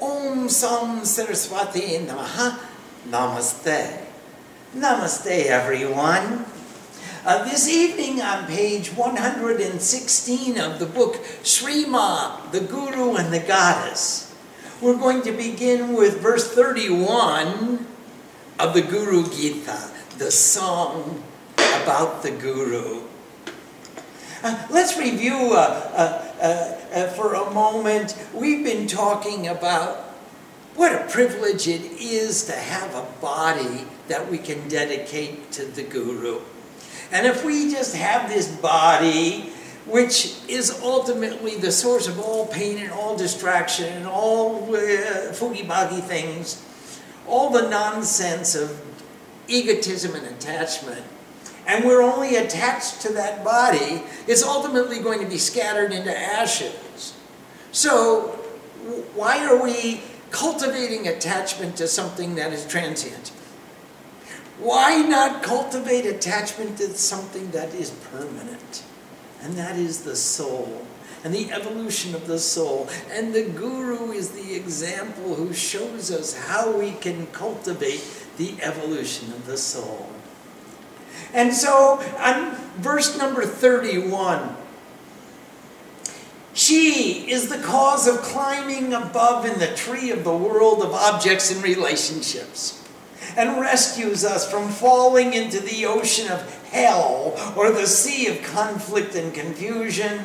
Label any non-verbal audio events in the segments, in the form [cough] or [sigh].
Om Sam Saraswati Namaha. Namaste. Namaste, everyone. Uh, this evening on page 116 of the book Srima, the Guru and the Goddess, we're going to begin with verse 31 of the Guru Gita, the song about the Guru. Uh, let's review uh, uh, for a moment. We've been talking about what a privilege it is to have a body that we can dedicate to the Guru. And if we just have this body, which is ultimately the source of all pain and all distraction and all uh, boggy things, all the nonsense of egotism and attachment, and we're only attached to that body, it's ultimately going to be scattered into ashes. So, why are we cultivating attachment to something that is transient? Why not cultivate attachment to something that is permanent? And that is the soul and the evolution of the soul. And the Guru is the example who shows us how we can cultivate the evolution of the soul. And so, on verse number 31, she is the cause of climbing above in the tree of the world of objects and relationships and rescues us from falling into the ocean of hell or the sea of conflict and confusion.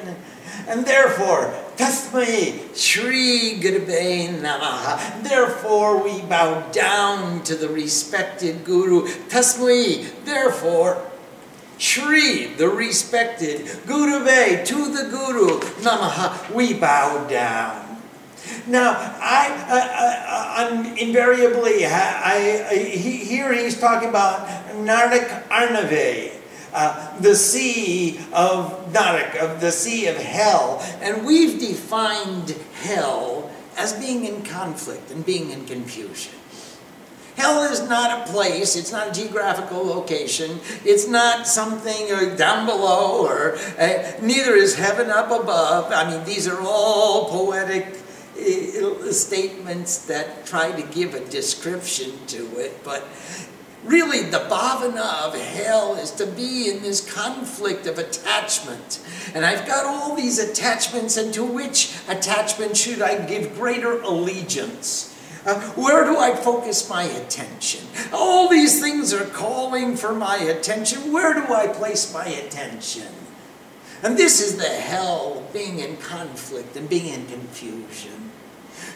And therefore, Tasmai Shri Gurve Namaha. Therefore, we bow down to the respected Guru. Tasmai, therefore, Shri, the respected Guruve, to the Guru, Namaha, we bow down. Now, I, I, I invariably, I, I, here he's talking about Narak Arnave, uh, the sea of Narak, of the sea of hell. And we've defined hell as being in conflict and being in confusion. Hell is not a place, it's not a geographical location, it's not something uh, down below, or uh, neither is heaven up above. I mean, these are all poetic statements that try to give a description to it, but really the bhavana of hell is to be in this conflict of attachment. And I've got all these attachments, and to which attachment should I give greater allegiance? Uh, where do I focus my attention? All these things are calling for my attention. Where do I place my attention? And this is the hell being in conflict and being in confusion.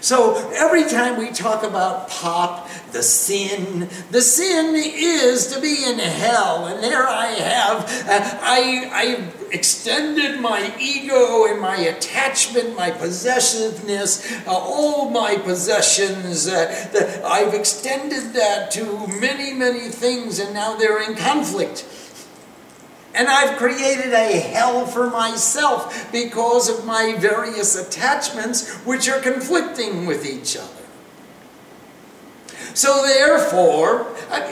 So every time we talk about pop, the sin, the sin is to be in hell. And there I have, uh, I, I extended my ego and my attachment, my possessiveness, uh, all my possessions. Uh, the, I've extended that to many, many things, and now they're in conflict. And I've created a hell for myself because of my various attachments which are conflicting with each other. So, therefore, uh,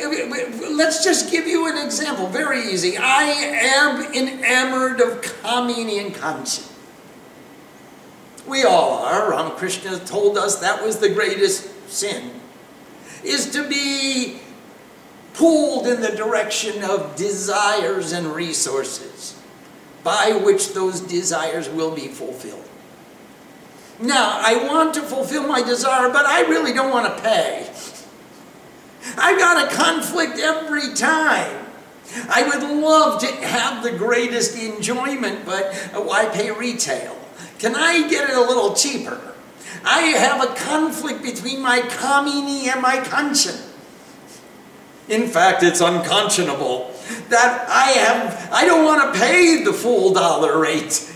let's just give you an example. Very easy. I am enamored of Kamini and Kanchan. We all are. Ramakrishna told us that was the greatest sin, is to be pulled in the direction of desires and resources by which those desires will be fulfilled. Now, I want to fulfill my desire, but I really don't want to pay. I've got a conflict every time. I would love to have the greatest enjoyment, but why pay retail? Can I get it a little cheaper? I have a conflict between my kamini and my kanchan. In fact, it's unconscionable that I have I don't want to pay the full dollar rate.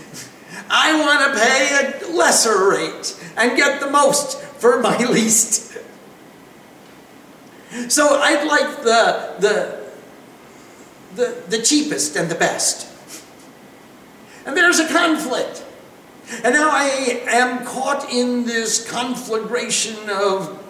I want to pay a lesser rate and get the most for my [laughs] least. So I'd like the the the, the cheapest and the best. And there's a conflict. And now I am caught in this conflagration of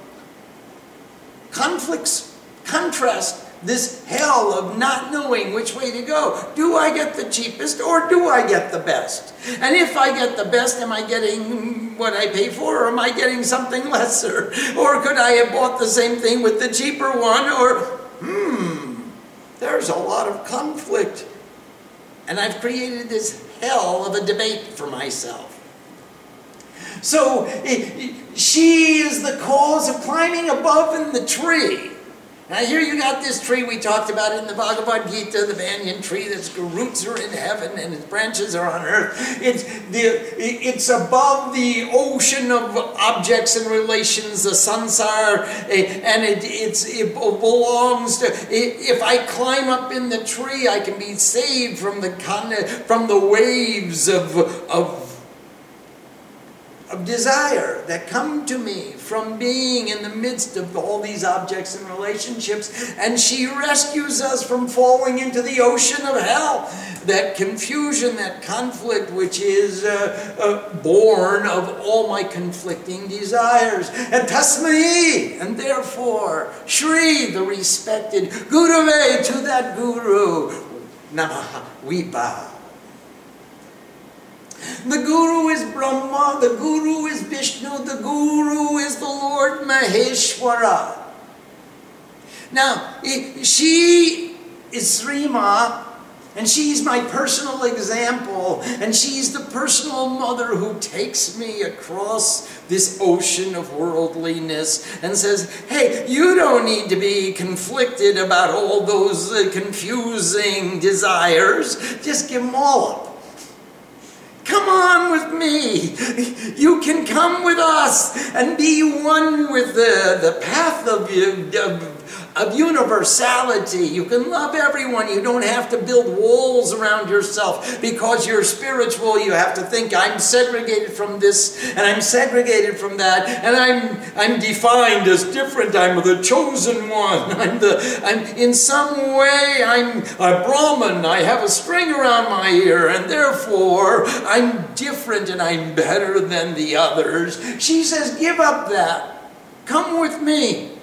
conflicts contrast this hell of not knowing which way to go. Do I get the cheapest or do I get the best? And if I get the best, am I getting what I pay for or am I getting something [laughs] lesser? Or could I have bought the same thing with the cheaper one? Or, hmm, there's a lot of conflict. And I've created this hell of a debate for myself. So she is the cause of climbing above in the tree. Now here you got this tree we talked about in the Bhagavad Gita, the banyan tree that's roots are in heaven and its branches are on earth. It's, the, it's above the ocean of objects and relations, the sansar, eh, and it, it's, it belongs to, if I climb up in the tree, I can be saved from the, from the waves of, of of desire that come to me from being in the midst of all these objects and relationships. And she rescues us from falling into the ocean of hell. That confusion, that conflict, which is uh, uh, born of all my conflicting desires. And tasmai, and therefore, Shri, the respected, Gurave, to that Guru, Namaha, we bow. The Guru is Brahma, the Guru is Vishnu, the Guru is the Lord Maheshwara. Now, she is Srima, and she's my personal example, and she's the personal mother who takes me across this ocean of worldliness and says, Hey, you don't need to be conflicted about all those uh, confusing desires, just give them all up. Come on with me. You can come with us and be one with the, the path of, of of universality. You can love everyone. You don't have to build walls around yourself because you're spiritual. You have to think I'm segregated from this and I'm segregated from that and I'm I'm defined as different. I'm the chosen one. [laughs] I'm the I'm in some way I'm a Brahman. I have a string around my ear and therefore I'm different and I'm better than the others. She says, give up that. Come with me.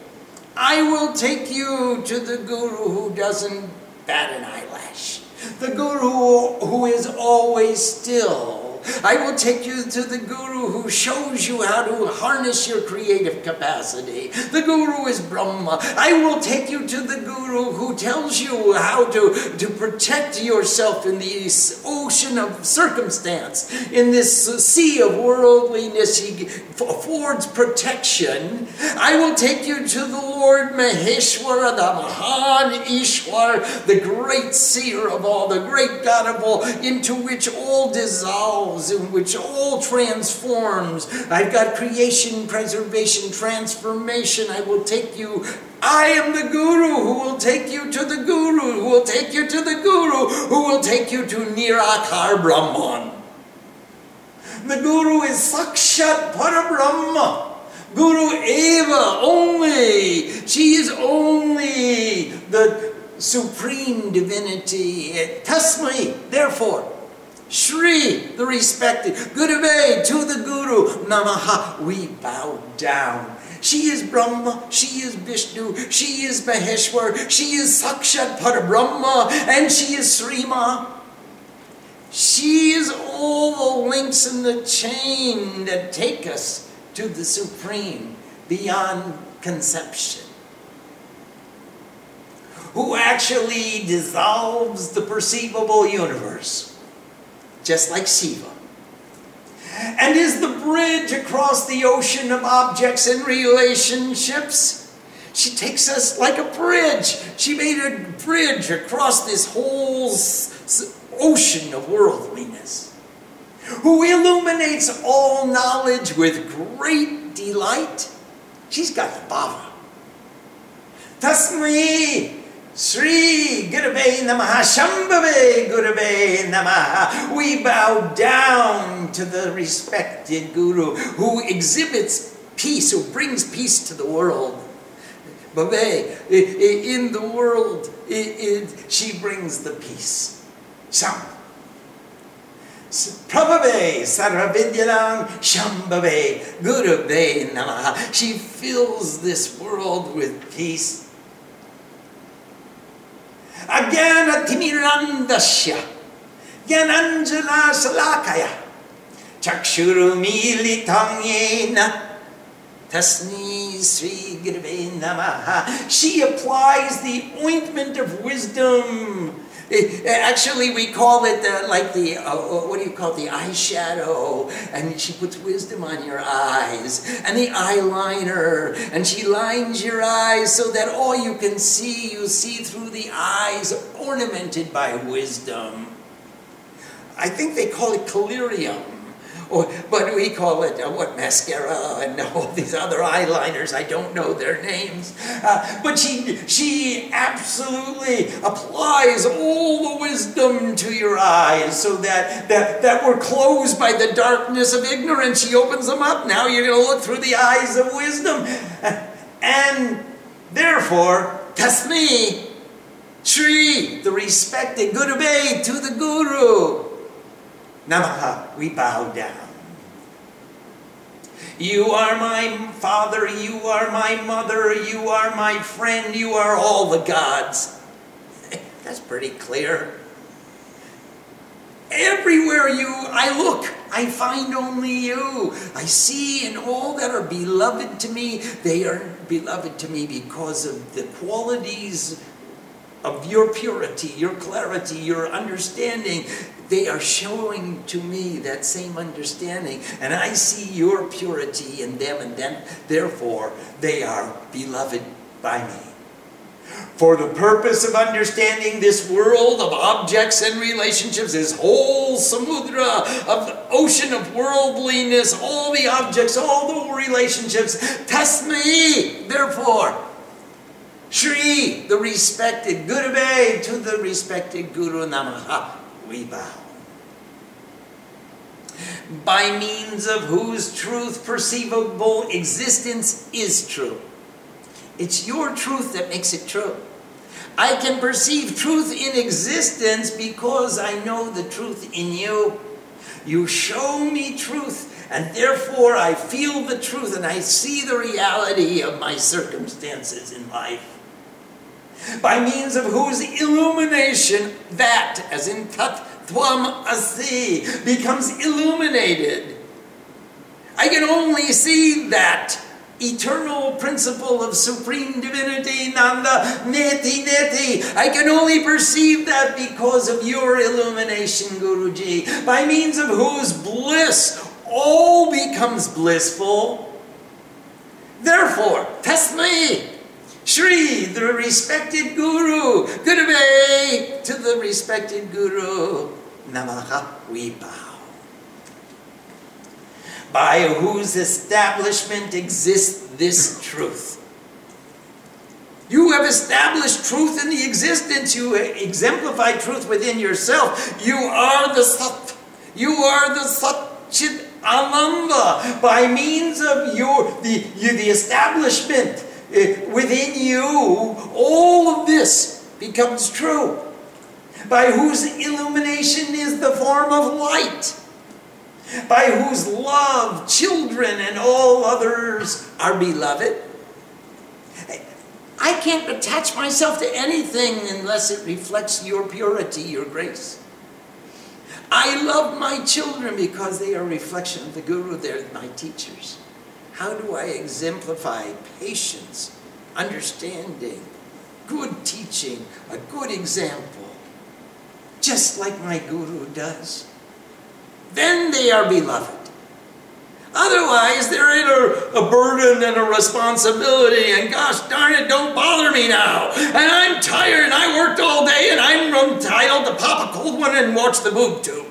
I will take you to the Guru who doesn't bat an eyelash. The Guru who is always still I will take you to the Guru who shows you how to harness your creative capacity. The Guru is Brahma. I will take you to the Guru who tells you how to, to protect yourself in this ocean of circumstance, in this sea of worldliness. He affords protection. I will take you to the Lord Maheshwara, the Mahan Ishwar, the great seer of all, the great God of all, into which all dissolves in which all transforms. I've got creation, preservation, transformation. I will take you. I am the Guru who will take you to the Guru, who will take you to the Guru, who will take you to Nirakar Brahman. The Guru is Sakshat Parabrahma. Guru Eva only. She is only the supreme divinity. Tasmai, therefore, Shri, the respected, Gurave, to the Guru, Namaha, we bow down. She is Brahma, she is Vishnu, she is Maheshwar, she is Sakshat Parabrahma, and she is Srima. She is all the links in the chain that take us to the Supreme beyond conception. Who actually dissolves the perceivable universe just like Shiva. And is the bridge across the ocean of objects and relationships. She takes us like a bridge. She made a bridge across this whole ocean of worldliness. Who illuminates all knowledge with great delight. She's got the bhava. Tasmi Sri Gurave Namaha, Shambhave Gurave Namaha. We bow down to the respected Guru who exhibits peace, who brings peace to the world. Bhave, in the world, she brings the peace. Sham. Prabhave Sarvavidyanam Shambhave Gurave Namaha. She fills this world with peace Gyananjana Salakaya, Chakshurumilitam Yena. Tasmai Sri Namaha. She applies the ointment of wisdom. Actually, we call it uh, like the, uh, uh, what do you call it, the eyeshadow. And she puts wisdom on your eyes. And the eyeliner. And she lines your eyes so that all you can see, you see through the eyes ornamented by wisdom. I think they call it collyrium or, but we call it uh, what mascara and [laughs] all these other eyeliners. I don't know their names, uh, but she she absolutely applies all the wisdom to your eyes, so that that that were closed by the darkness of ignorance. She opens them up. Now you're going to look through the eyes of wisdom, and therefore, tasmi. Shri, the respected Gurube to the Guru. Namaha, we bow down. You are my father, you are my mother, you are my friend, you are all the gods. [laughs] That's pretty clear. Everywhere you I look, I find only you. I see in all that are beloved to me, they are beloved to me because of the qualities of your purity, your clarity, your understanding they are showing to me that same understanding, and I see your purity in them, and then therefore they are beloved by me. For the purpose of understanding this world of objects and relationships, this whole samudra of the ocean of worldliness, all the objects, all the relationships, me. therefore, Shri, the respected Gurube, to the respected Guru Namaha we bow. By means of whose truth perceivable existence is true. It's your truth that makes it true. I can perceive truth in existence because I know the truth in you. You show me truth, and therefore I feel the truth and I see the reality of my circumstances in life by means of whose illumination that, as in Tat Tvam Asi, becomes illuminated. I can only see that eternal principle of supreme divinity, Nanda Neti Neti. I can only perceive that because of your illumination, Guruji, by means of whose bliss all becomes blissful. Therefore, Tasmai. Shri, the respected Guru, Gurube, to the respected Guru, Namaha, we bow. By whose establishment exists this truth. You have established truth in the existence. You exemplify truth within yourself. You are the Sat. You are the Satchit Ananda. By means of your the, you, the establishment Eh, within you, all of this becomes true. By whose illumination is the form of light. By whose love children and all others are beloved. I can't attach myself to anything unless it reflects your purity, your grace. I love my children because they are a reflection of the Guru, they're my teachers. How do I exemplify patience, understanding, good teaching, a good example, just like my guru does? Then they are beloved. Otherwise, they're in a, a, burden and a responsibility, and gosh darn it, don't bother me now. And I'm tired, and I worked all day, and I'm entitled to pop a cold one and watch the boob tube.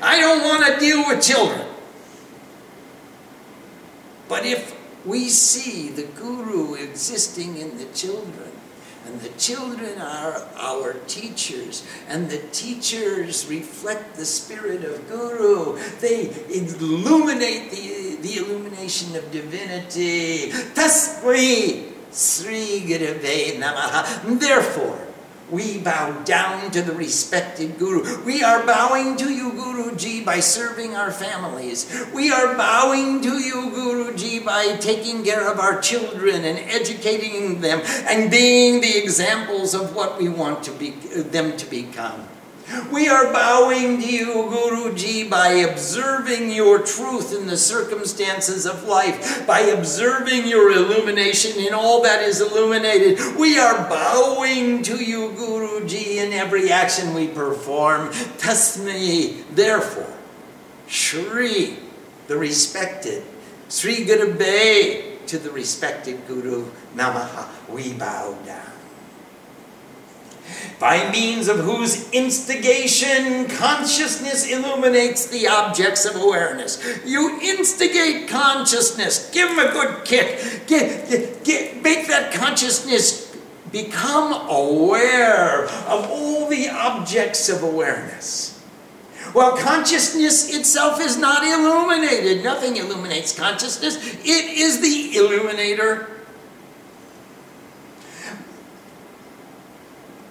I don't want to deal with children. But if we see the guru existing in the children, and the children are our teachers, and the teachers reflect the spirit of Guru. They illuminate the, the illumination of divinity. Tasmai Sri Gurave Namaha. Therefore, we bow down to the respected Guru. We are bowing to you, Guruji, by serving our families. We are bowing to you, Guruji, by taking care of our children and educating them and being the examples of what we want to be, them to become. We are bowing to you, Guruji, by observing your truth in the circumstances of life, by observing your illumination in all that is illuminated. We are bowing to you, Guruji, in every action we perform. Tasmi, therefore, Shri, the respected, Sri Gurubay, to the respected Guru, Namaha, we bow down by means of whose instigation consciousness illuminates the objects of awareness. You instigate consciousness, give them a good kick, get, get, get, make that consciousness become aware of all the objects of awareness. Well, consciousness itself is not illuminated. Nothing illuminates consciousness. It is the illuminator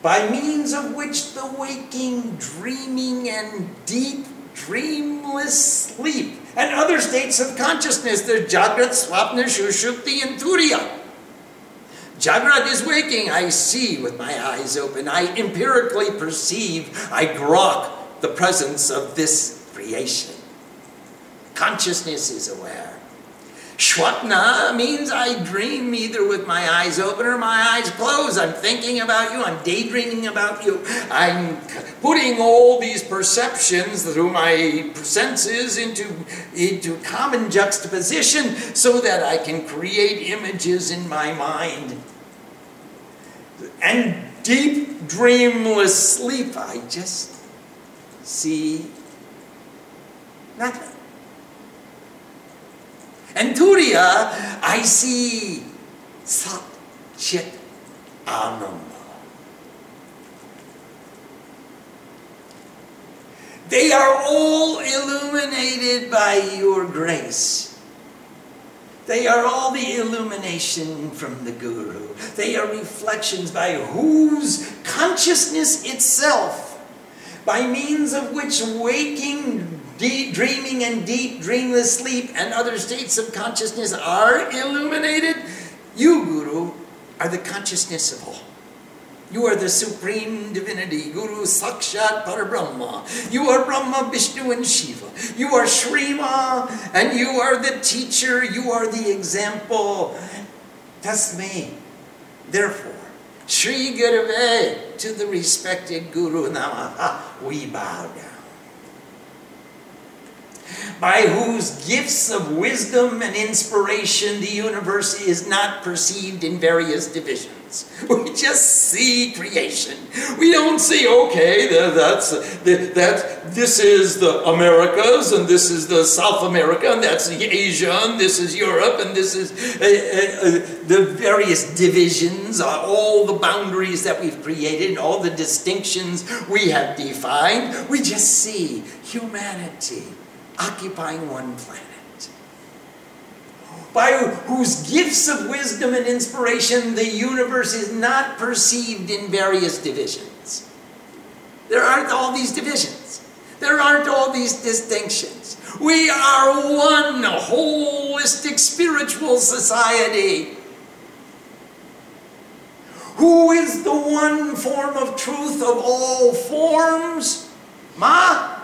by means of which the waking, dreaming, and deep, dreamless sleep and other states of consciousness, the Jagrat, Swapna, Shushupti, and Turiya. Jagrat is waking, I see with my eyes open. I empirically perceive, I grok the presence of this creation. Consciousness is aware. Shwapna means I dream either with my eyes open or my eyes closed. I'm thinking about you, I'm daydreaming about you. I'm putting all these perceptions through my senses into, into common juxtaposition so that I can create images in my mind. And deep, dreamless sleep, I just see nothing. And Turiya, I see Sat Chit Ananda. They are all illuminated by your grace. They are all the illumination from the Guru. They are reflections by whose consciousness itself, by means of which waking deep dreaming and deep dreamless sleep and other states of consciousness are illuminated, you, Guru, are the consciousness of all. You are the supreme divinity, Guru Sakshat Parabrahma. You are Brahma, Vishnu, and Shiva. You are Shrima, and you are the teacher. You are the example. Tasme. Therefore, Sri Guruve, to the respected Guru Namaha, we bow down by whose gifts of wisdom and inspiration the universe is not perceived in various divisions. [laughs] We just see creation. We don't see, okay, that's, that, this is the Americas, and this is the South America, and that's Asia, and this is Europe, and this is uh, uh, uh, the various divisions, uh, all the boundaries that we've created, and all the distinctions we have defined. We just see humanity occupying one planet. By whose gifts of wisdom and inspiration the universe is not perceived in various divisions. There aren't all these divisions. There aren't all these distinctions. We are one holistic spiritual society. Who is the one form of truth of all forms? Ma?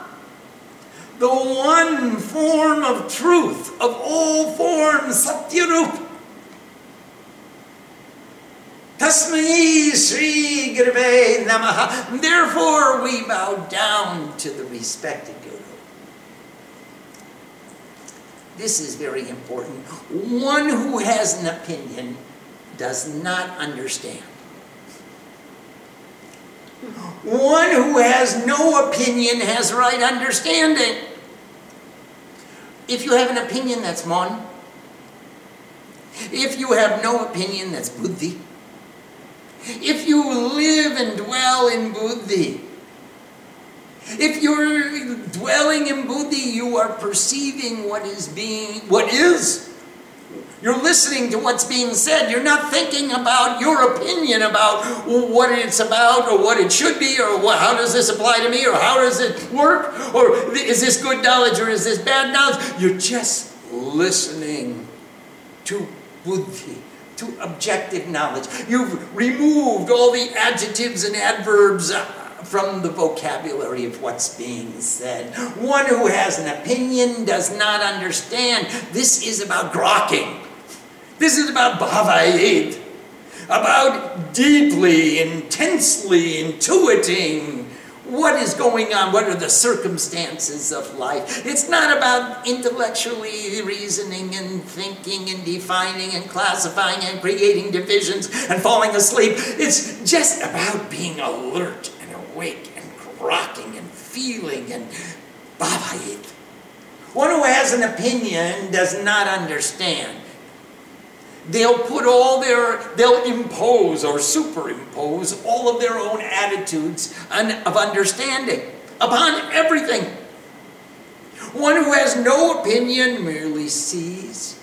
The one form of truth of all forms, Satyarup. Tasmai Sri Gurve Namaha. Therefore, we bow down to the respected Guru. This is very important. One who has an opinion does not understand. One who has no opinion has right understanding. If you have an opinion, that's mon. If you have no opinion, that's buddhi. If you live and dwell in buddhi, if you're dwelling in buddhi, you are perceiving what is being, what is You're listening to what's being said. You're not thinking about your opinion about what it's about or what it should be or what, how does this apply to me or how does it work or is this good knowledge or is this bad knowledge. You're just listening to buddhi, to objective knowledge. You've removed all the adjectives and adverbs uh, from the vocabulary of what's being said. One who has an opinion does not understand. This is about grokking. This is about bhavayit, about deeply, intensely intuiting what is going on, what are the circumstances of life. It's not about intellectually reasoning and thinking and defining and classifying and creating divisions and falling asleep. It's just about being alert and awake and grokking and feeling and bhavayit. One who has an opinion does not understand. They'll put all their, they'll impose or superimpose all of their own attitudes and of understanding upon everything. One who has no opinion merely sees.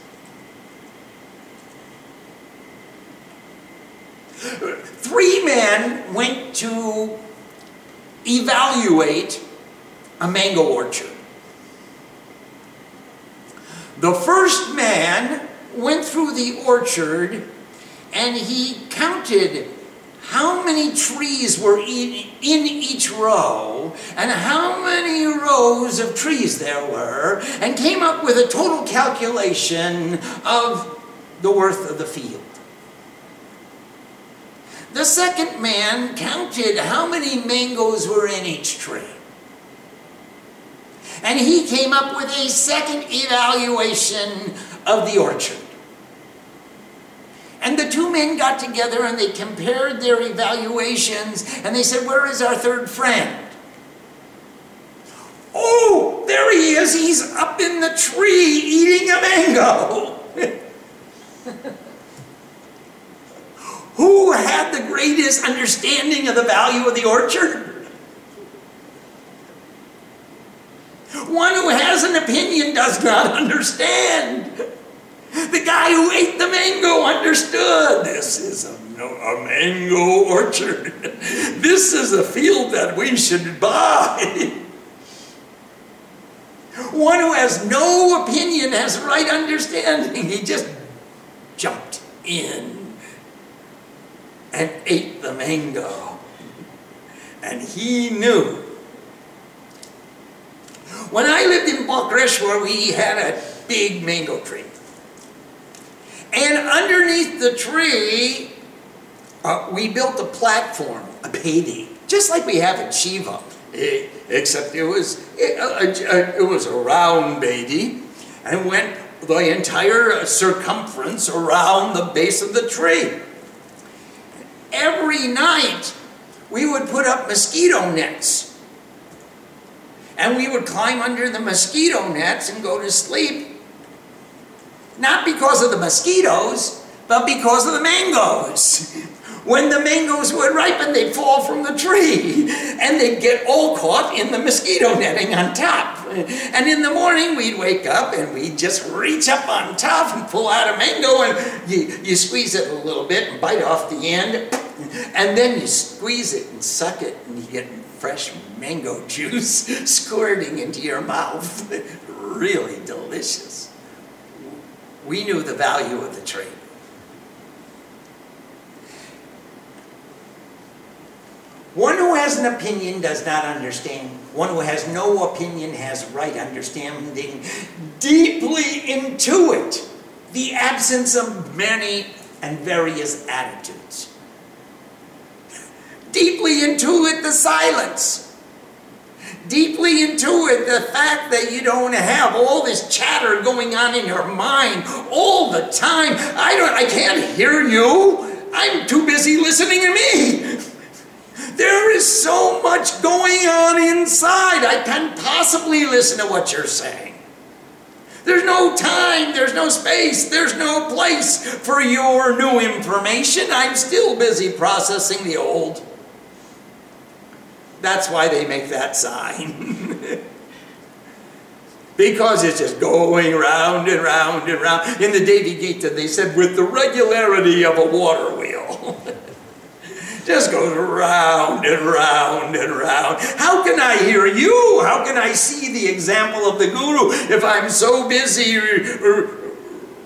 Three men went to evaluate a mango orchard. The first man went through the orchard and he counted how many trees were in, in each row and how many rows of trees there were and came up with a total calculation of the worth of the field. The second man counted how many mangoes were in each tree. And he came up with a second evaluation of the orchard. And the two men got together and they compared their evaluations and they said, Where is our third friend? Oh, there he is. He's up in the tree eating a mango. [laughs] Who had the greatest understanding of the value of the orchard? One who has an opinion does not [laughs] understand. The guy who ate the mango understood this is a, a mango orchard. [laughs] This is a field that we should buy. [laughs] One who has no opinion has right understanding. He just jumped in and ate the mango. And he knew. When I lived in Bakreshwar, we had a big mango tree. And underneath the tree, uh, we built a platform, a payday, just like we have at Shiva, except it was it, uh, it was a round baby, and went the entire circumference around the base of the tree. Every night, we would put up mosquito nets, and we would climb under the mosquito nets and go to sleep not because of the mosquitoes, but because of the mangoes. [laughs] When the mangoes would ripen, they'd fall from the tree [laughs] and they'd get all caught in the mosquito netting on top. [laughs] And in the morning, we'd wake up and we'd just reach up on top and pull out a mango and you, you squeeze it a little bit and bite off the end. And then you squeeze it and suck it and you get fresh mango juice squirting into your mouth. really delicious we knew the value of the tree. One who has an opinion does not understand. One who has no opinion has right understanding. Deeply intuit the absence of many and various attitudes. Deeply intuit the silence deeply into it the fact that you don't have all this chatter going on in your mind all the time. I don't I can't hear you. I'm too busy listening to me. There is so much going on inside. I can't possibly listen to what you're saying. There's no time, there's no space, there's no place for your new information. I'm still busy processing the old. That's why they make that sign. [laughs] because it's just going round and round and round. In the Devi Gita, they said, with the regularity of a water wheel. [laughs] just goes round and round and round. How can I hear you? How can I see the example of the Guru if I'm so busy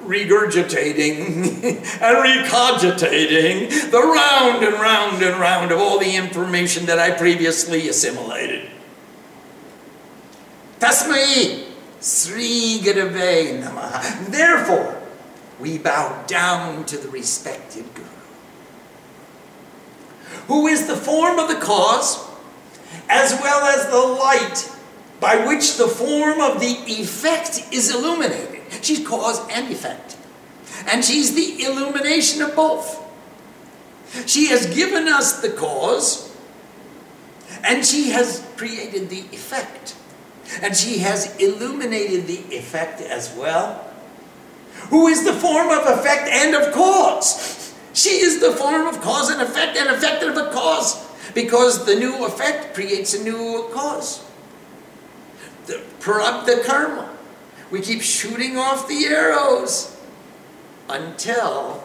regurgitating [laughs] and recogitating the round and round and round of all the information that I previously assimilated? Tasmai Sri Gurave Namaha. Therefore, we bow down to the respected Guru, who is the form of the cause, as well as the light by which the form of the effect is illuminated. She's cause and effect. And she's the illumination of both. She has given us the cause, and she has created the effect. And she has illuminated the effect as well. Who is the form of effect and of cause? She is the form of cause and effect and effect of a cause. Because the new effect creates a new cause. The, the karma. We keep shooting off the arrows until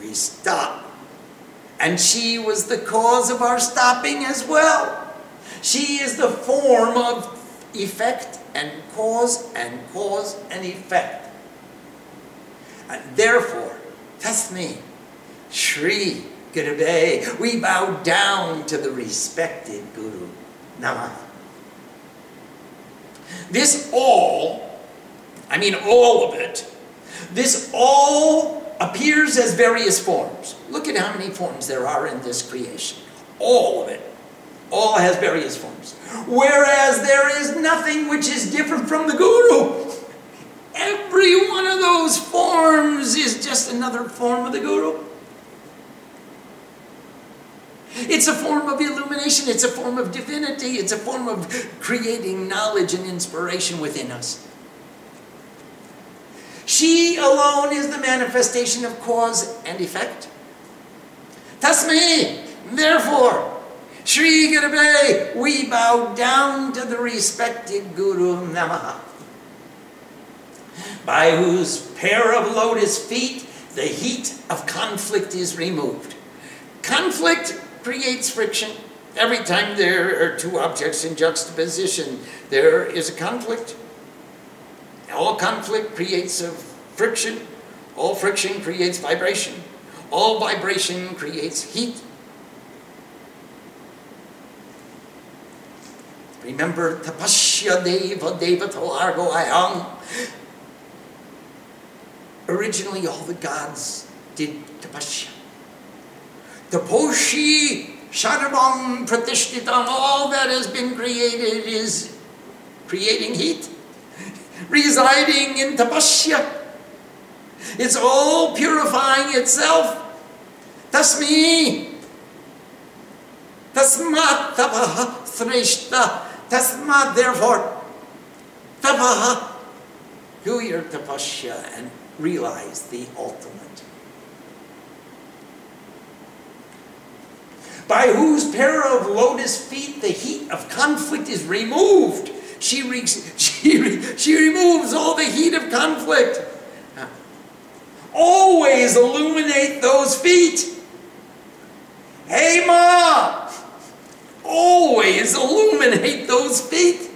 we stop. And she was the cause of our stopping as well. She is the form of effect and cause and cause and effect. And therefore, me, Shri Gurave, we bow down to the respected Guru. Namah. This all, I mean all of it, this all appears as various forms. Look at how many forms there are in this creation. All of it. All has various forms. Whereas there is nothing which is different from the Guru. Every one of those forms is just another form of the Guru. It's a form of illumination, it's a form of divinity, it's a form of creating knowledge and inspiration within us. She alone is the manifestation of cause and effect. Tasmi, therefore, Sri Gurave, we bow down to the respected Guru Namaha, by whose pair of lotus feet the heat of conflict is removed. Conflict creates friction. Every time there are two objects in juxtaposition, there is a conflict. All conflict creates a friction. All friction creates vibration. All vibration creates heat. Remember, tapasya deva devato argo ayam. Originally, all the gods did tapasya. Taposhi Shadabam Pratishtitam, all that has been created is creating heat, [laughs] residing in tapasya. It's all purifying itself. Tasmi. Tasmat tapaha sreshta Tasma, therefore, tapaha, do your tapasya and realize the ultimate. By whose pair of lotus feet the heat of conflict is removed. She, re- [laughs] she, re- she removes all the heat of conflict. Always illuminate those feet. Hey, Ma! always illuminate those feet.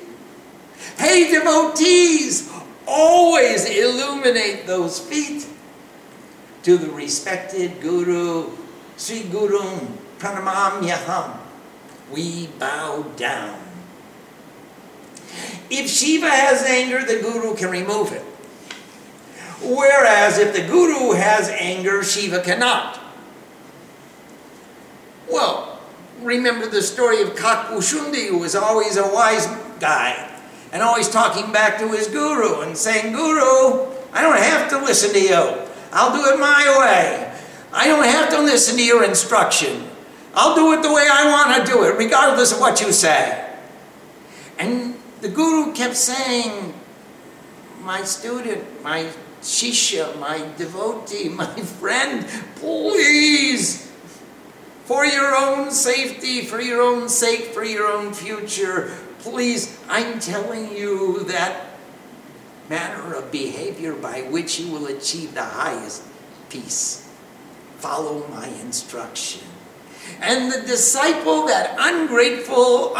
Hey, devotees, always illuminate those feet. To the respected Guru, Sri Guru Pranamamyaham, we bow down. If Shiva has anger, the Guru can remove it. Whereas if the Guru has anger, Shiva cannot. Well, remember the story of Kakbhushundi, who was always a wise guy and always talking back to his guru and saying, Guru, I don't have to listen to you. I'll do it my way. I don't have to listen to your instruction. I'll do it the way I want to do it, regardless of what you say. And the guru kept saying, my student, my shishya, my devotee, [laughs] my friend, please for your own safety, for your own sake, for your own future, please, I'm telling you that manner of behavior by which you will achieve the highest peace. Follow my instruction. And the disciple, that ungrateful,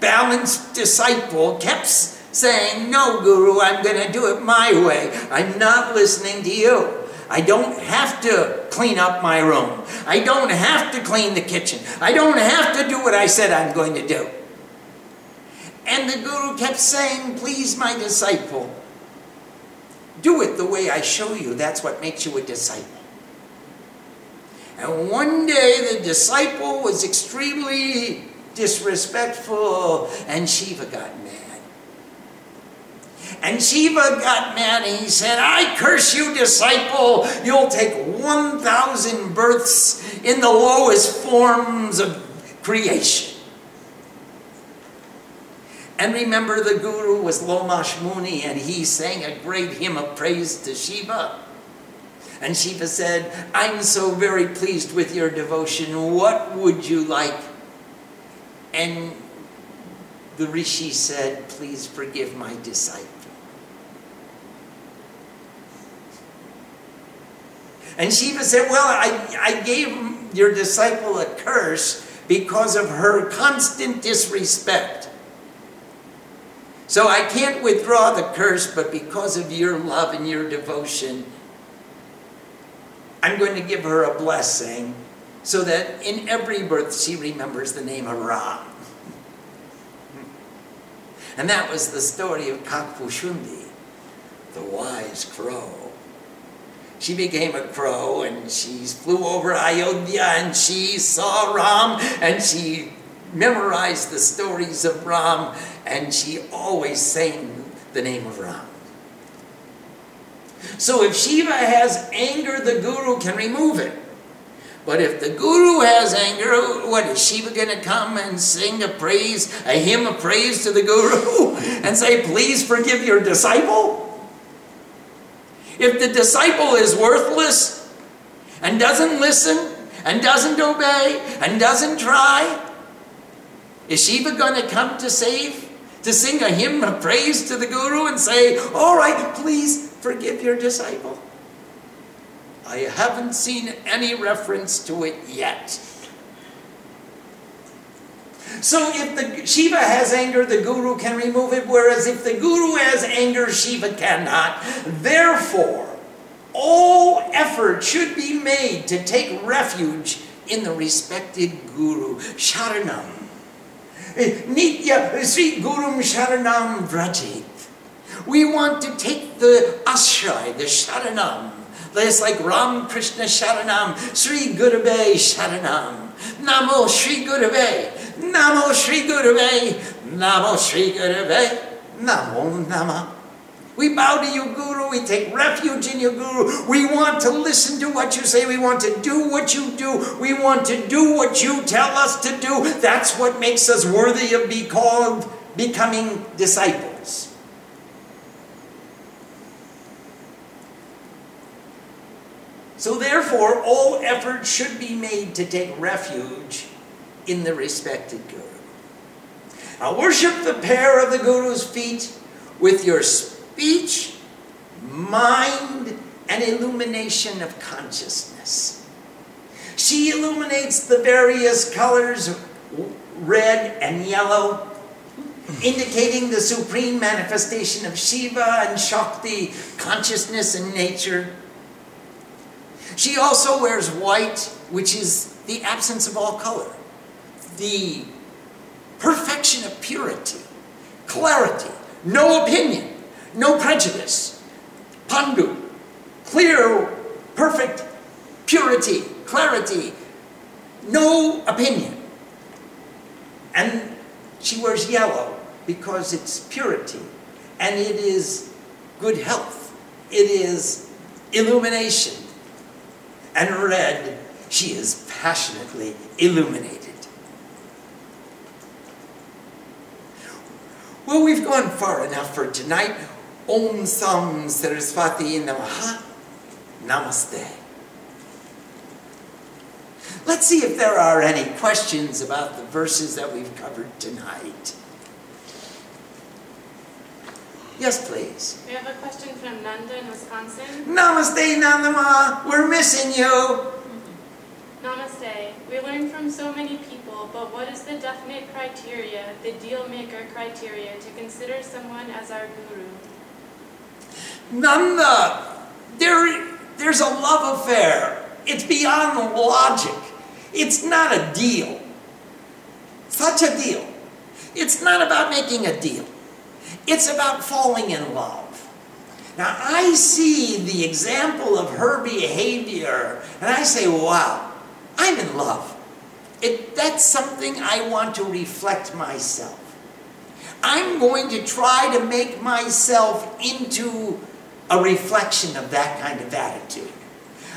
unbalanced disciple, kept saying, No, Guru, I'm going to do it my way. I'm not listening to you. I don't have to clean up my room. I don't have to clean the kitchen. I don't have to do what I said I'm going to do. And the Guru kept saying, Please, my disciple, do it the way I show you. That's what makes you a disciple. And one day the disciple was extremely disrespectful, and Shiva got mad. And Shiva got mad and he said, I curse you, disciple. You'll take 1,000 births in the lowest forms of creation. And remember, the guru was Lomash Muni, and he sang a great hymn of praise to Shiva. And Shiva said, I'm so very pleased with your devotion. What would you like? And the Rishi said, Please forgive my disciple. And Shiva said, Well, I, I gave your disciple a curse because of her constant disrespect. So I can't withdraw the curse, but because of your love and your devotion, I'm going to give her a blessing so that in every birth she remembers the name of Ram. And that was the story of Kakbhushundi, the wise crow. She became a crow and she flew over Ayodhya and she saw Ram and she memorized the stories of Ram and she always sang the name of Ram. So if Shiva has anger, the guru can remove it. But if the guru has anger, what is Shiva going to come and sing a praise, a hymn of praise to the guru [laughs] and say, please forgive your disciple? If the disciple is worthless and doesn't listen and doesn't obey and doesn't try, is Shiva going to come to save? To sing a hymn of praise to the guru and say, all right, please forgive your disciple? I haven't seen any reference to it yet. So if the Shiva has anger, the Guru can remove it, whereas if the Guru has anger, Shiva cannot. Therefore, all effort should be made to take refuge in the respected Guru. Sharanam. Eh, Nitya Sri Gurum Sharanam Vrajit. We want to take the ashray, the sharanam. It's like Ram Krishna Sharanam, Sri Gurave Sharanam, Namo Sri Gurave, Namo Sri Gurave, Namo Sri Gurave, Namo Nama. We bow to you, Guru. We take refuge in you, Guru. We want to listen to what you say. We want to do what you do. We want to do what you tell us to do. That's what makes us worthy of be called becoming disciples. So therefore, all effort should be made to take refuge in the respected Guru. Now worship the pair of the Guru's feet with your speech, mind, and illumination of consciousness. She illuminates the various colors, red and yellow, indicating the supreme manifestation of Shiva and Shakti, consciousness and nature. She also wears white, which is the absence of all color, the perfection of purity, clarity, no opinion, no prejudice, pandu, clear, perfect purity, clarity, no opinion. And she wears yellow because it's purity and it is good health. It is illumination and red, she is passionately illuminated. Well, we've gone far enough for tonight. Om Sam Saraswati Namaha. Namaste. Let's see if there are any questions about the verses that we've covered tonight. Yes, please. We have a question from Nanda in Wisconsin. Namaste, Nandama. We're missing you. Namaste. We learn from so many people, but what is the definite criteria, the deal maker criteria, to consider someone as our guru? Nanda, there, there's a love affair. It's beyond logic. It's not a deal. Such a deal. It's not about making a deal. It's about falling in love. Now, I see the example of her behavior, and I say, wow, I'm in love. It, that's something I want to reflect myself. I'm going to try to make myself into a reflection of that kind of attitude.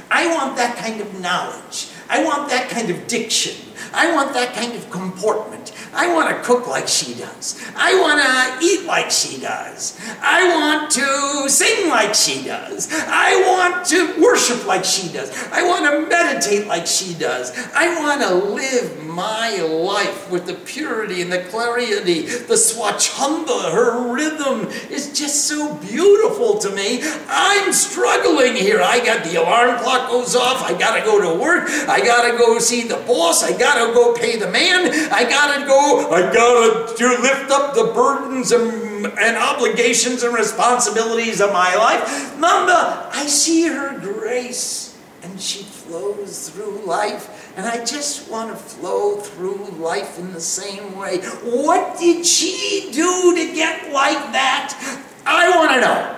I want that kind of knowledge. I want that kind of diction. I want that kind of comportment. I want to cook like she does. I want to eat like she does. I want to sing like she does. I want to worship like she does. I want to meditate like she does. I want to live my life with the purity and the clarity, the swachanda, her rhythm is just so beautiful to me. I'm struggling here. I got the alarm clock goes off. I got to go to work. I got to go see the boss. I got to go pay the man. I got to go. I got to lift up the burdens and, and obligations and responsibilities of my life. Nanda, I see her grace and she flows through life. And I just want to flow through life in the same way. What did she do to get like that? I want to know.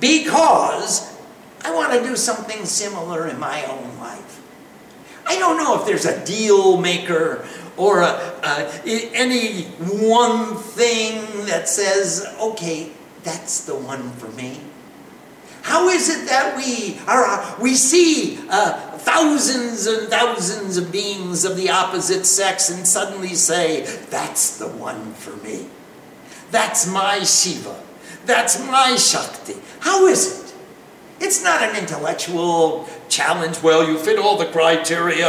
Because I want to do something similar in my own life. I don't know if there's a deal maker or a, a, any one thing that says, okay, that's the one for me. How is it that we are we see uh, thousands and thousands of beings of the opposite sex and suddenly say, "That's the one for me. That's my Shiva. That's my Shakti." How is it? It's not an intellectual challenge. Well, you fit all the criteria.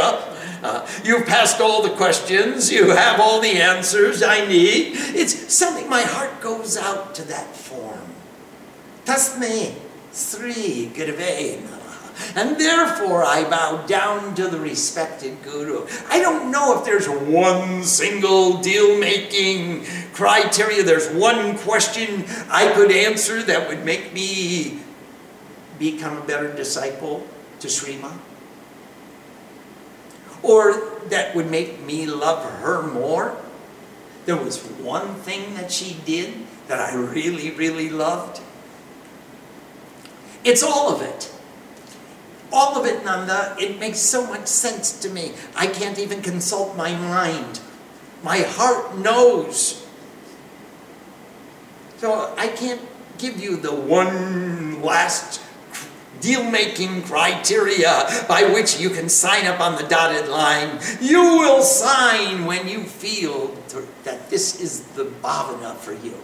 Uh, you've passed all the questions. You have all the answers I need. It's something my heart goes out to that form. Tasmai Sri Gurave and therefore I bow down to the respected Guru. I don't know if there's one single deal making criteria, there's one question I could answer that would make me become a better disciple to Srima. Or that would make me love her more. There was one thing that she did that I really, really loved. It's all of it. All of it, Nanda. It makes so much sense to me. I can't even consult my mind. My heart knows. So I can't give you the one last deal making criteria by which you can sign up on the dotted line. You will sign when you feel that this is the bhavana for you.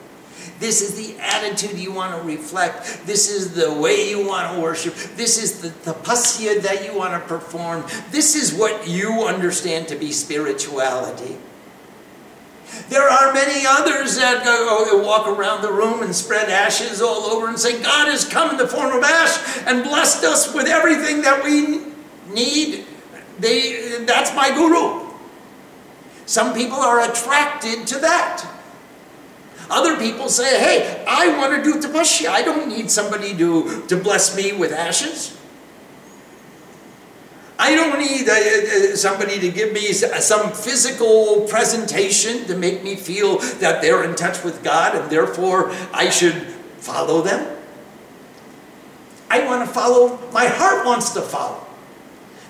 This is the attitude you want to reflect. This is the way you want to worship. This is the tapasya that you want to perform. This is what you understand to be spirituality. There are many others that go, oh, walk around the room and spread ashes all over and say, God has come in the form of ash and blessed us with everything that we need. They, that's my guru. Some people are attracted to that. Other people say, hey, I want to do tapasya. I don't need somebody to, to bless me with ashes. I don't need uh, uh, somebody to give me some physical presentation to make me feel that they're in touch with God and therefore I should follow them. I want to follow, my heart wants to follow.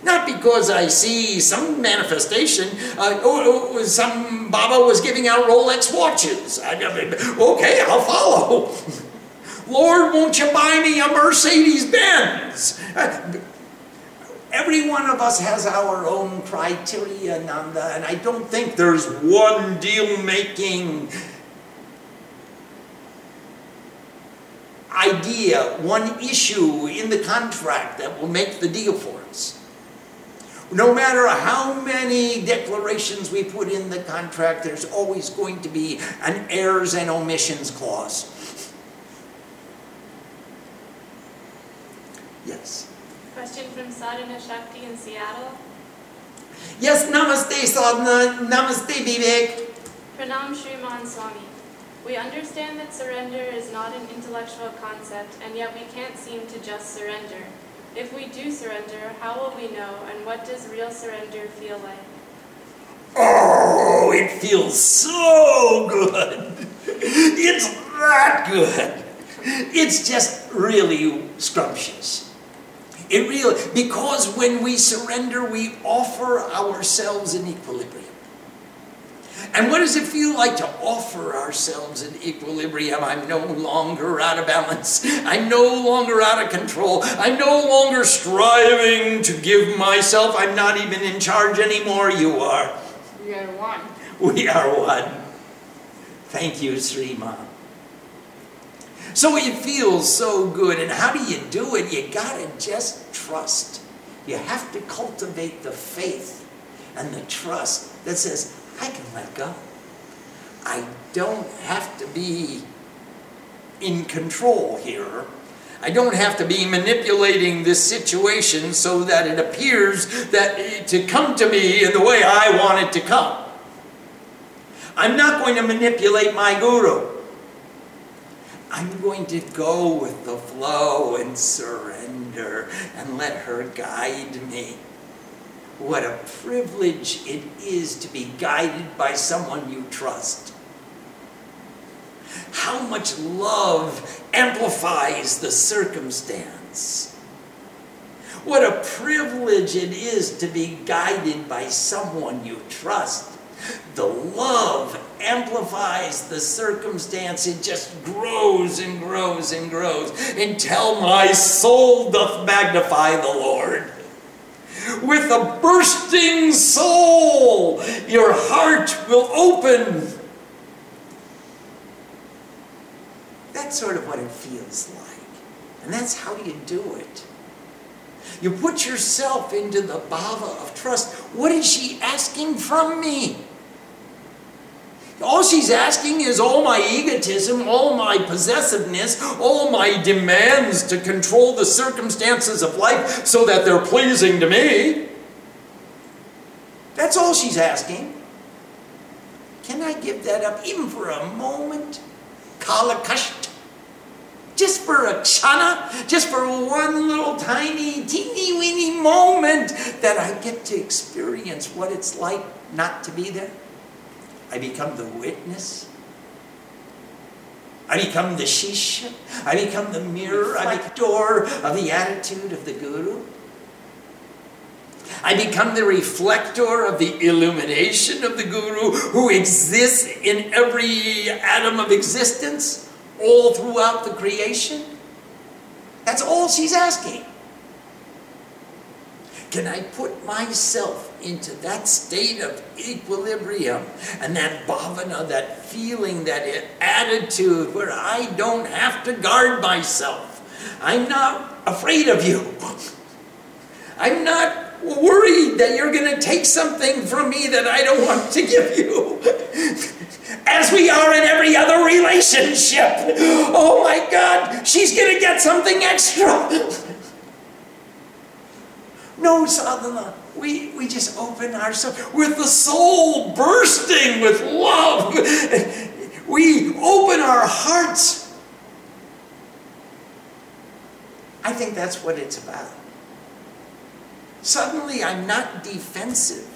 Not because I see some manifestation. Uh, some Baba was giving out Rolex watches. I, okay, I'll follow. [laughs] Lord, won't you buy me a Mercedes Benz? Every one of us has our own criteria, Nanda, and I don't think there's one deal making idea, one issue in the contract that will make the deal for us. No matter how many declarations we put in the contract, there's always going to be an errors and omissions clause. Yes. Question from Sadhana Shakti in Seattle. Yes, namaste, Sadhana. Namaste, Vivek. Pranam Sriman Swami. We understand that surrender is not an intellectual concept, and yet we can't seem to just surrender. If we do surrender, how will we know, and what does real surrender feel like? Oh, it feels so good. It's that good. It's just really scrumptious. It really, because when we surrender, we offer ourselves in equilibrium. And what does it feel like to offer ourselves in equilibrium? I'm no longer out of balance. I'm no longer out of control. I'm no longer striving to give myself. I'm not even in charge anymore. You are. We are one. We are one. Thank you, Sri Ma. So it feels so good. And how do you do it? You gotta just trust. You have to cultivate the faith and the trust that says, I can let go. I don't have to be in control here. I don't have to be manipulating this situation so that it appears that eh, to come to me in the way I want it to come. I'm not going to manipulate my guru. I'm going to go with the flow and surrender and let her guide me. What a privilege it is to be guided by someone you trust. How much love amplifies the circumstance. What a privilege it is to be guided by someone you trust. The love amplifies the circumstance. It just grows and grows and grows until my soul doth magnify the Lord. With a bursting soul, your heart will open. That's sort of what it feels like. And that's how you do it. You put yourself into the bhava of trust. What is she asking from me? All she's asking is all my egotism, all my possessiveness, all my demands to control the circumstances of life so that they're pleasing to me. That's all she's asking. Can I give that up even for a moment? Kalakasht. Just for a chana, just for one little tiny, teeny weeny moment that I get to experience what it's like not to be there. I become the witness. I become the shisha. I become the mirror, I become the door of the attitude of the Guru. I become the reflector of the illumination of the Guru who exists in every atom of existence, all throughout the creation. That's all she's asking. Can I put myself into that state of equilibrium and that bhavana, that feeling, that attitude where I don't have to guard myself? I'm not afraid of you. I'm not worried that you're going to take something from me that I don't want to give you. As we are in every other relationship. Oh my God, she's going to get something extra. No, sadhana. We, we just open ourselves with the soul bursting with love. [laughs] We open our hearts. I think that's what it's about. Suddenly, I'm not defensive.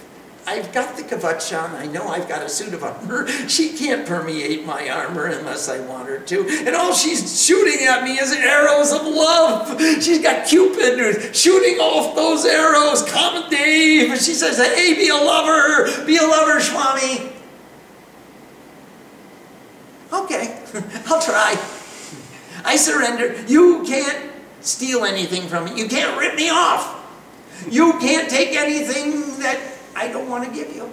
I've got the kavach kavachan. I know I've got a suit of armor. [laughs] She can't permeate my armor unless I want her to. And all she's shooting at me is arrows of love. She's got Cupid shooting off those arrows. Kamadeva. She says, hey, be a lover. Be a lover, Swami. Okay, [laughs] I'll try. I surrender. You can't steal anything from me. You can't rip me off. You can't take anything that I don't want to give you.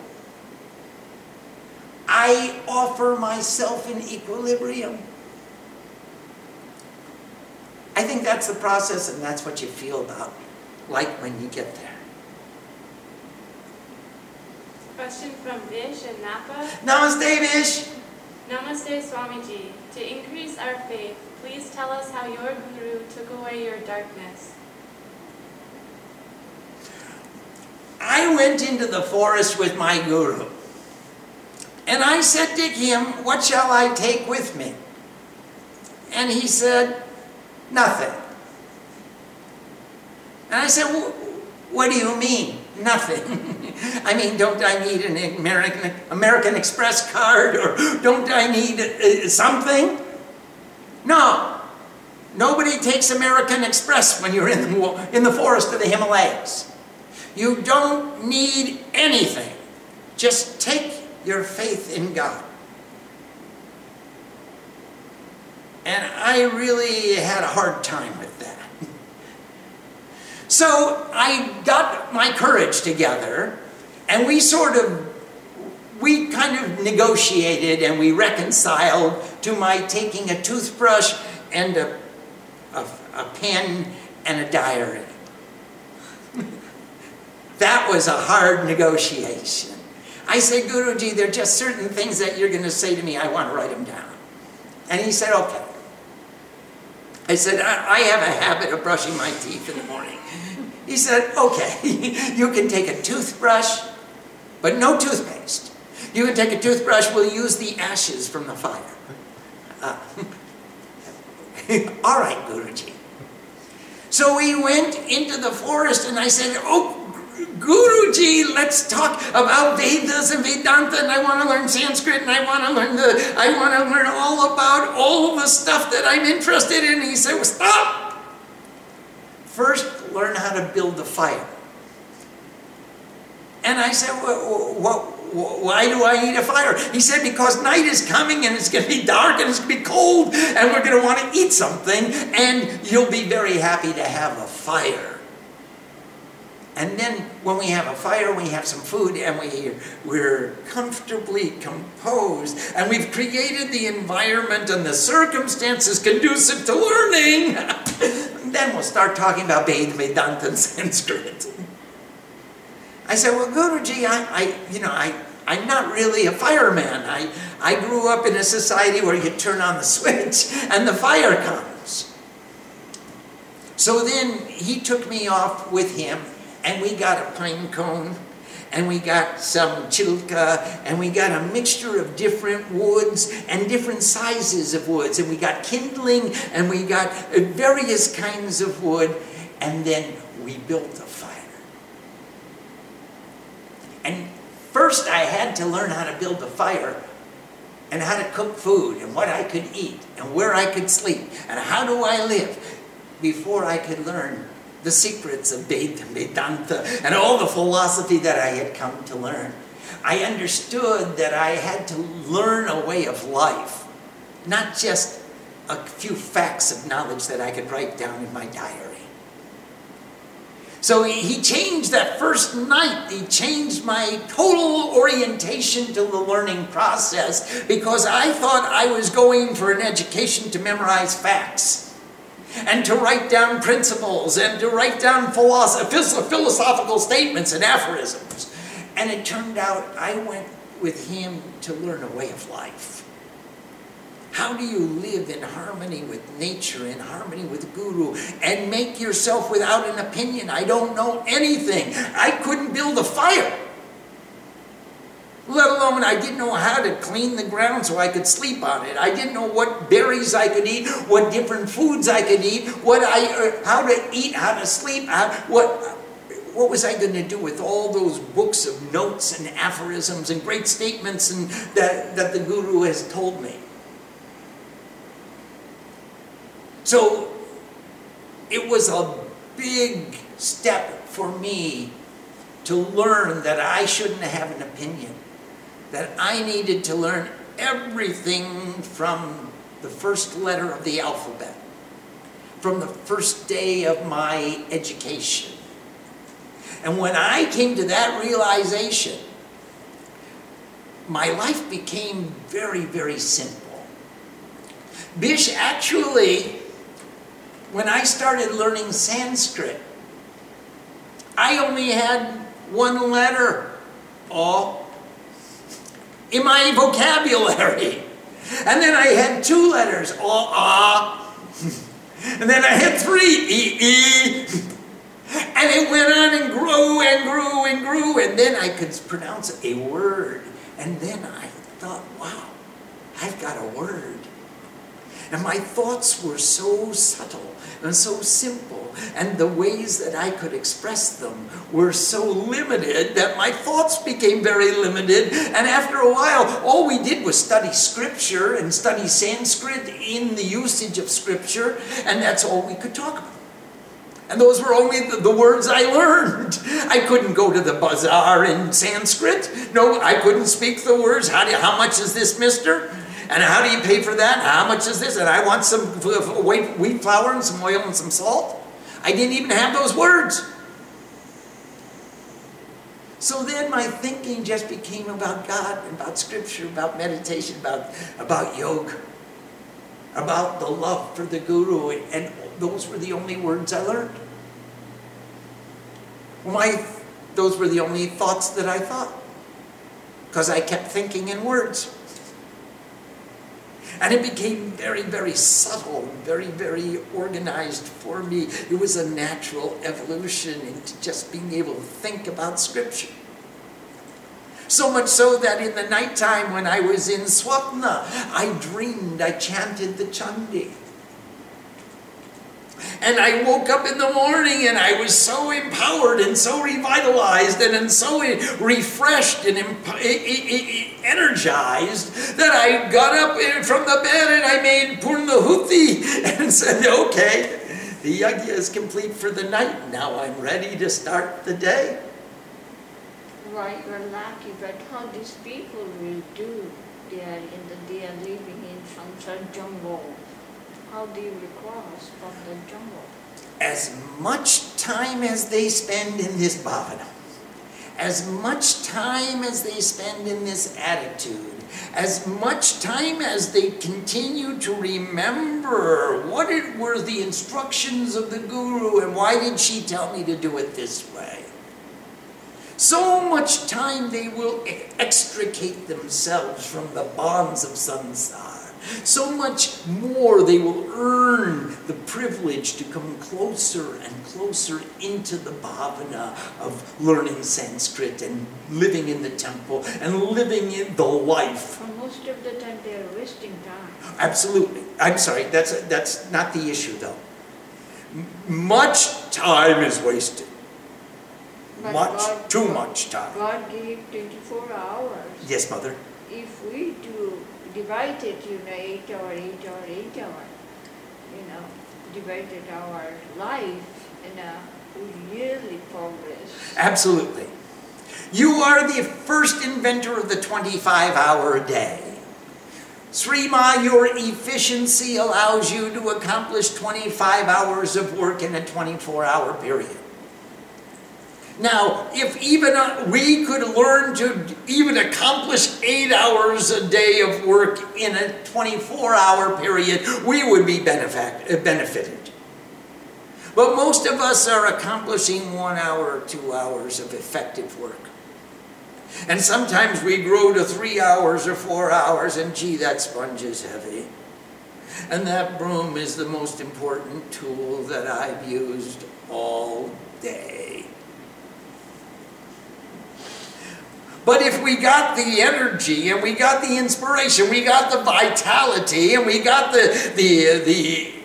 I offer myself in equilibrium. I think that's the process, and that's what you feel about, like when you get there. question from Vish in Napa. Namaste, Vish. Namaste Swamiji. To increase our faith, please tell us how your guru took away your darkness. I went into the forest with my guru. And I said to him, What shall I take with me? And he said, Nothing. And I said, What do you mean, nothing? [laughs] I mean, don't I need an American, American Express card or don't I need uh, something? No. Nobody takes American Express when you're in the, in the forest of the Himalayas. You don't need anything. Just take your faith in God. And I really had a hard time with that. [laughs] So I got my courage together and we sort of, we kind of negotiated and we reconciled to my taking a toothbrush and a, a, a pen and a diary. That was a hard negotiation. I said, Guruji, there are just certain things that you're going to say to me, I want to write them down. And he said, okay. I said, I, I have a habit of brushing my teeth in the morning. He said, okay, [laughs] you can take a toothbrush, but no toothpaste. You can take a toothbrush, we'll use the ashes from the fire. Uh, [laughs] all right, Guruji. So we went into the forest and I said, oh, Guruji, let's talk about Vedas and Vedanta, and I want to learn Sanskrit, and I want to learn the, I want to learn all about all the stuff that I'm interested in. He said, well, stop. First, learn how to build the fire. And I said, well, what, why do I need a fire? He said, because night is coming and it's going to be dark and it's going to be cold and we're going to want to eat something and you'll be very happy to have a fire. And then when we have a fire, we have some food, and we, we're comfortably composed, and we've created the environment and the circumstances conducive to learning, [laughs] then we'll start talking about Vedanta [laughs] and Sanskrit. I said, well, Guruji, I, I, you know, I, I'm not really a fireman. I, I grew up in a society where you turn on the [laughs] switch and the fire comes. So then he took me off with him and we got a pine cone and we got some chilka, and we got a mixture of different woods and different sizes of woods, and we got kindling, and we got various kinds of wood, and then we built a fire. And first I had to learn how to build a fire, and how to cook food, and what I could eat, and where I could sleep, and how do I live, before I could learn the secrets of Vedanta and all the philosophy that I had come to learn. I understood that I had to learn a way of life, not just a few facts of knowledge that I could write down in my diary. So he changed that first night, he changed my total orientation to the learning process because I thought I was going for an education to memorize facts and to write down principles and to write down philosophical statements and aphorisms. And it turned out I went with him to learn a way of life. How do you live in harmony with nature, in harmony with Guru, and make yourself without an opinion? I don't know anything. I couldn't build a fire let alone I didn't know how to clean the ground so I could sleep on it. I didn't know what berries I could eat, what different foods I could eat, what I, uh, how to eat, how to sleep, how, what, what was I going to do with all those books of notes and aphorisms and great statements and that, that the Guru has told me? So it was a big step for me to learn that I shouldn't have an opinion that I needed to learn everything from the first letter of the alphabet, from the first day of my education. And when I came to that realization, my life became very, very simple. Vish actually, when I started learning Sanskrit, I only had one letter, all in my vocabulary. And then I had two letters, ah, ah. And then I had three, e, e. And it went on and grew and grew and grew. And then I could pronounce a word. And then I thought, wow, I've got a word. And my thoughts were so subtle and so simple, and the ways that I could express them were so limited that my thoughts became very limited. And after a while, all we did was study scripture and study Sanskrit in the usage of scripture, and that's all we could talk about. And those were only the, the, words I learned. I couldn't go to the bazaar in Sanskrit. No, I couldn't speak the words. How, do how much is this, mister? And how do you pay for that? How much is this? And I want some wheat flour and some oil and some salt. I didn't even have those words. So then my thinking just became about God, about scripture, about meditation, about, about yoga, about the love for the guru. And those were the only words I learned. My, those were the only thoughts that I thought. Because I kept thinking in words. And it became very, very subtle, very, very organized for me. It was a natural evolution into just being able to think about Scripture. So much so that in the nighttime when I was in Swapna, I dreamed, I chanted the Chandi. And I woke up in the morning and I was so empowered and so revitalized and and so refreshed and energized that I got up from the bed and I made Purnahuti [laughs] and said, okay, the yajna is complete for the night. Now I'm ready to start the day. Right, you're lucky, but how these people will do? They are, in the, they are living in some jungle. How do you cross from the jungle? As much time as they spend in this bhavana, as much time as they spend in this attitude, as much time as they continue to remember what it were the instructions of the Guru and why did she tell me to do it this way. So much time they will extricate themselves from the bonds of samsara so much more they will earn the privilege to come closer and closer into the bhavana of learning Sanskrit and living in the temple and living in the life. For most of the time they are wasting time. Absolutely. I'm sorry, that's, that's not the issue though. Much time is wasted. But much, God, too much time. God gave 24 hours. Yes, Mother. If we do divided, you know, eight hour, eight hour, eight hour, you know, divided our life uh, we really progress. Absolutely. You are the first inventor of the 25 hour day. Srima, your efficiency allows you to accomplish 25 hours of work in a 24 hour period. Now, if even uh, we could learn to even accomplish eight hours a day of work in a 24 hour period, we would be uh, benefited. But most of us are accomplishing one hour or two hours of effective work. And sometimes we grow to three hours or four hours, and gee, that sponge is heavy. And that broom is the most important tool that I've used all day. But if we got the energy and we got the inspiration, we got the vitality and we got the, the, the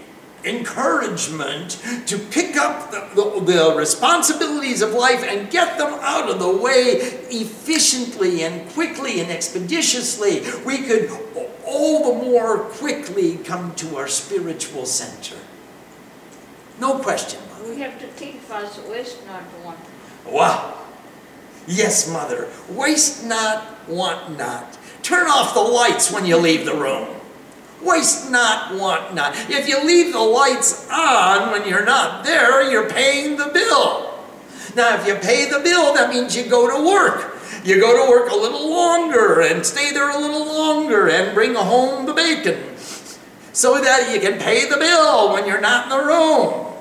encouragement to pick up the, the, the, responsibilities of life and get them out of the way efficiently and quickly and expeditiously, we could all the more quickly come to our spiritual center. No question. We have to think fast, waste not one. Wow. Yes, mother. Waste not, want not. Turn off the lights when you leave the room. Waste not, want not. If you leave the lights on when you're not there, you're paying the bill. Now, if you pay the bill, that means you go to work. You go to work a little longer and stay there a little longer and bring home the bacon so that you can pay the bill when you're not in the room.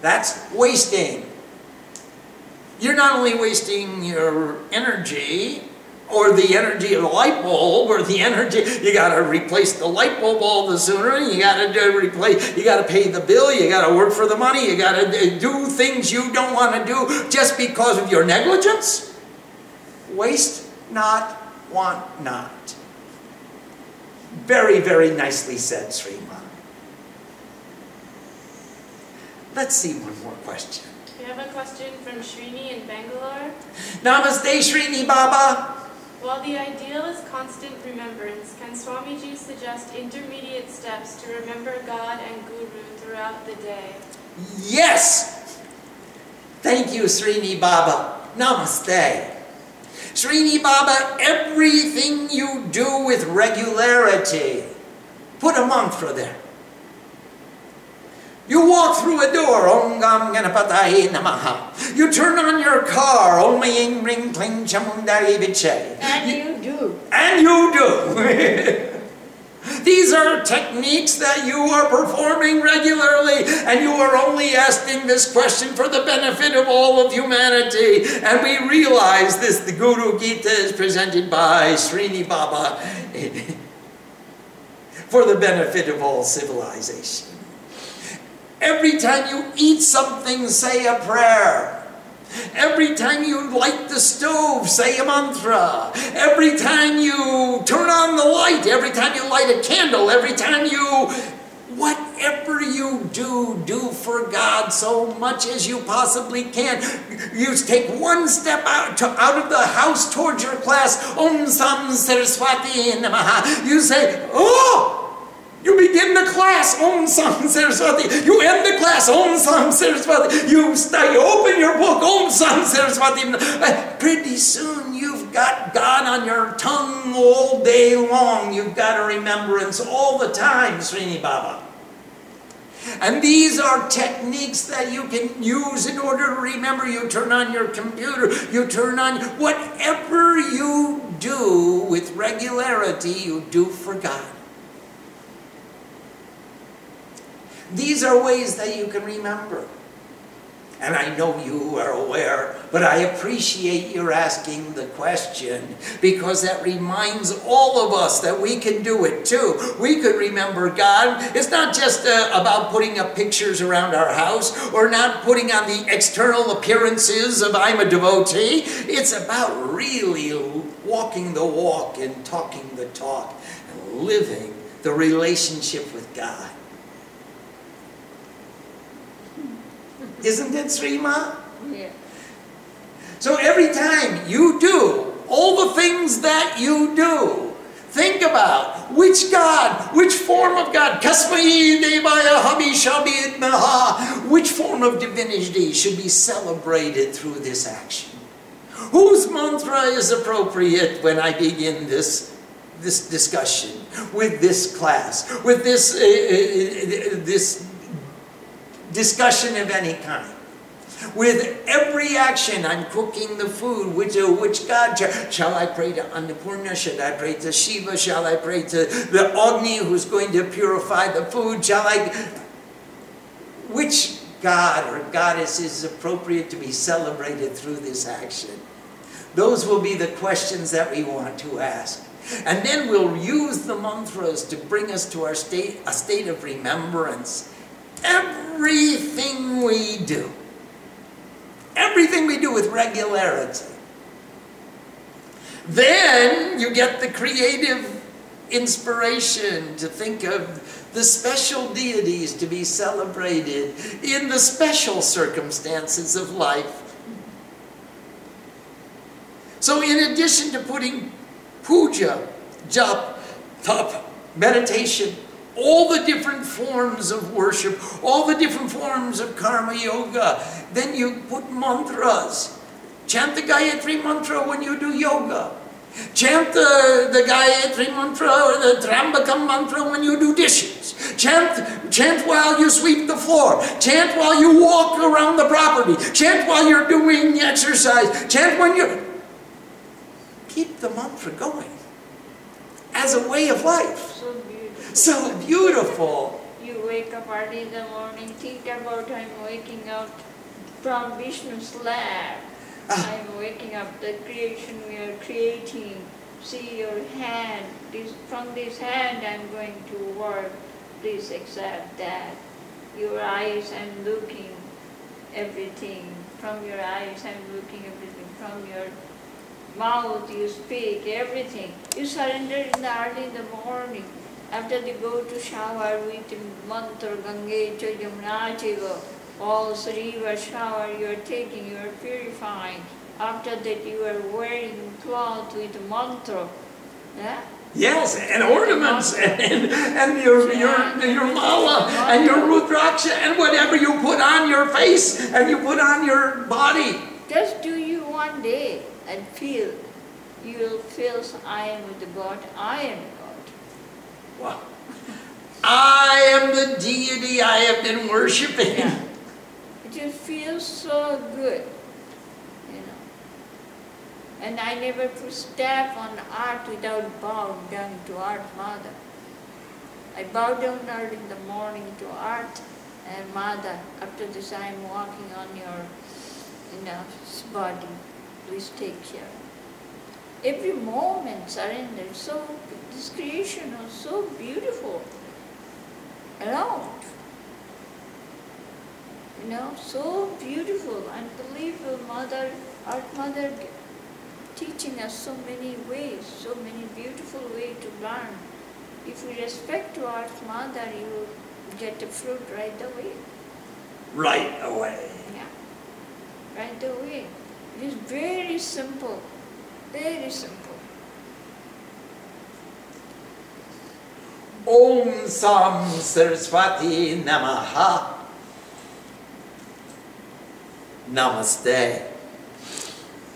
That's wasting you're not only wasting your energy, or the energy of the light bulb or the energy you got to replace the light bulb all the sooner you got to replace you got to pay the bill you got to work for the money you got to uh, do things you don't want to do just because of your negligence? Waste not want not. Very very nicely said Srima let's see one more question We have a question from Srini in Bangalore. Namaste Srini Baba While the ideal is constant remembrance, can Swamiji suggest intermediate steps to remember God and Guru throughout the day? Yes! Thank you, Srini Baba. Namaste. Srini Baba, everything you do with regularity, put a mantra there. You walk through a door, Om Gam Ganapataye Namaha. You turn on your car, Om Ying Ring Kling Chamundayai Viche. And you do. And you do. [laughs] These are techniques that you are performing regularly, and you are only asking this question for the benefit of all of humanity. And we realize this the Guru Gita is presented by Srini Baba [laughs] for the benefit of all civilization. Every time you eat something, say a prayer. Every time you light the stove, say a mantra. Every time you turn on the light, every time you light a candle, every time you. Whatever you do, do for God so much as you possibly can. You take one step out, to, out of the house towards your class. Om Sam Saraswati Namaha. You say, Oh! You begin the class, Om Sam Saraswati. You end the class, Om Sam Saraswati. You, you open your book, Om Sam Saraswati. Uh, Pretty soon you've got God on your tongue all day long. You've got a remembrance all the time, Srini Baba. And these are techniques that you can use in order to remember. You turn on your computer, you turn on whatever you do with regularity, you do for God. These are ways that you can remember. And I know you are aware, but I appreciate your asking the question because that reminds all of us that we can do it too. We could remember God. It's not just uh, about putting up pictures around our house or not putting on the external appearances of I'm a devotee. It's about really walking the walk and talking the talk and living the relationship with God. Isn't it, Srima? Yeah. So every time you do all the things that you do, think about which God, which form of God, Kasmai Devaya Maha, which form of divinity should be celebrated through this action. Whose mantra is appropriate when I begin this this discussion with this class, with this uh, uh, this discussion of any kind. With every action, I'm cooking the food. Which, uh, which God shall, I pray to Annapurna? Should I pray to Shiva? Shall I pray to the Agni who's going to purify the food? Shall I? Which God or goddess is appropriate to be celebrated through this action? Those will be the questions that we want to ask. And then we'll use the mantras to bring us to our state, a state of remembrance everything we do, everything we do with regularity, then you get the creative inspiration to think of the special deities to be celebrated in the special circumstances of life. So, in addition to putting puja, jap, tap, meditation, all the different forms of worship, all the different forms of karma yoga. Then you put mantras. Chant the Gayatri mantra when you do yoga. Chant the, the Gayatri mantra or the Tryambakam mantra when you do dishes. Chant, chant while you sweep the floor. Chant while you walk around the property. Chant while you're doing exercise. Chant when you're. Keep the mantra going as a way of life. So beautiful. You wake up early in the morning, think about I'm waking up from Vishnu's lap. Ah. I'm waking up. The creation we are creating. See your hand. This from this hand I'm going to work. Please accept that. Your eyes I'm looking everything. From your eyes I'm looking everything. From your mouth you speak everything. You surrender in the early in the morning. After they go to shower with mantra Gange cha Yamuna chaiva, all river shower you are taking, you are purifying. After that you are wearing cloth with mantra. Yeah? Yes, and ornaments and, and, and your, your, your mala and your rudraksha and whatever you put on your face and you put on your body. Just do you one day and feel. You'll feel I am with the God, I am What? I am the deity I have been worshiping. Yeah. It just feels so good, you know. And I never put step on art without bowing down to art mother. I bow down art in the morning to art and mother. After this I am walking on your you know, body. Please take care. Every moment surrender. So this creation was so beautiful. Around you know, so beautiful, unbelievable mother, art mother teaching us so many ways, so many beautiful ways to learn. If we respect to art mother, you will get the fruit right away. Right away. Yeah, right away. It is very simple, very simple. Om Sam Saraswati Namaha. Namaste.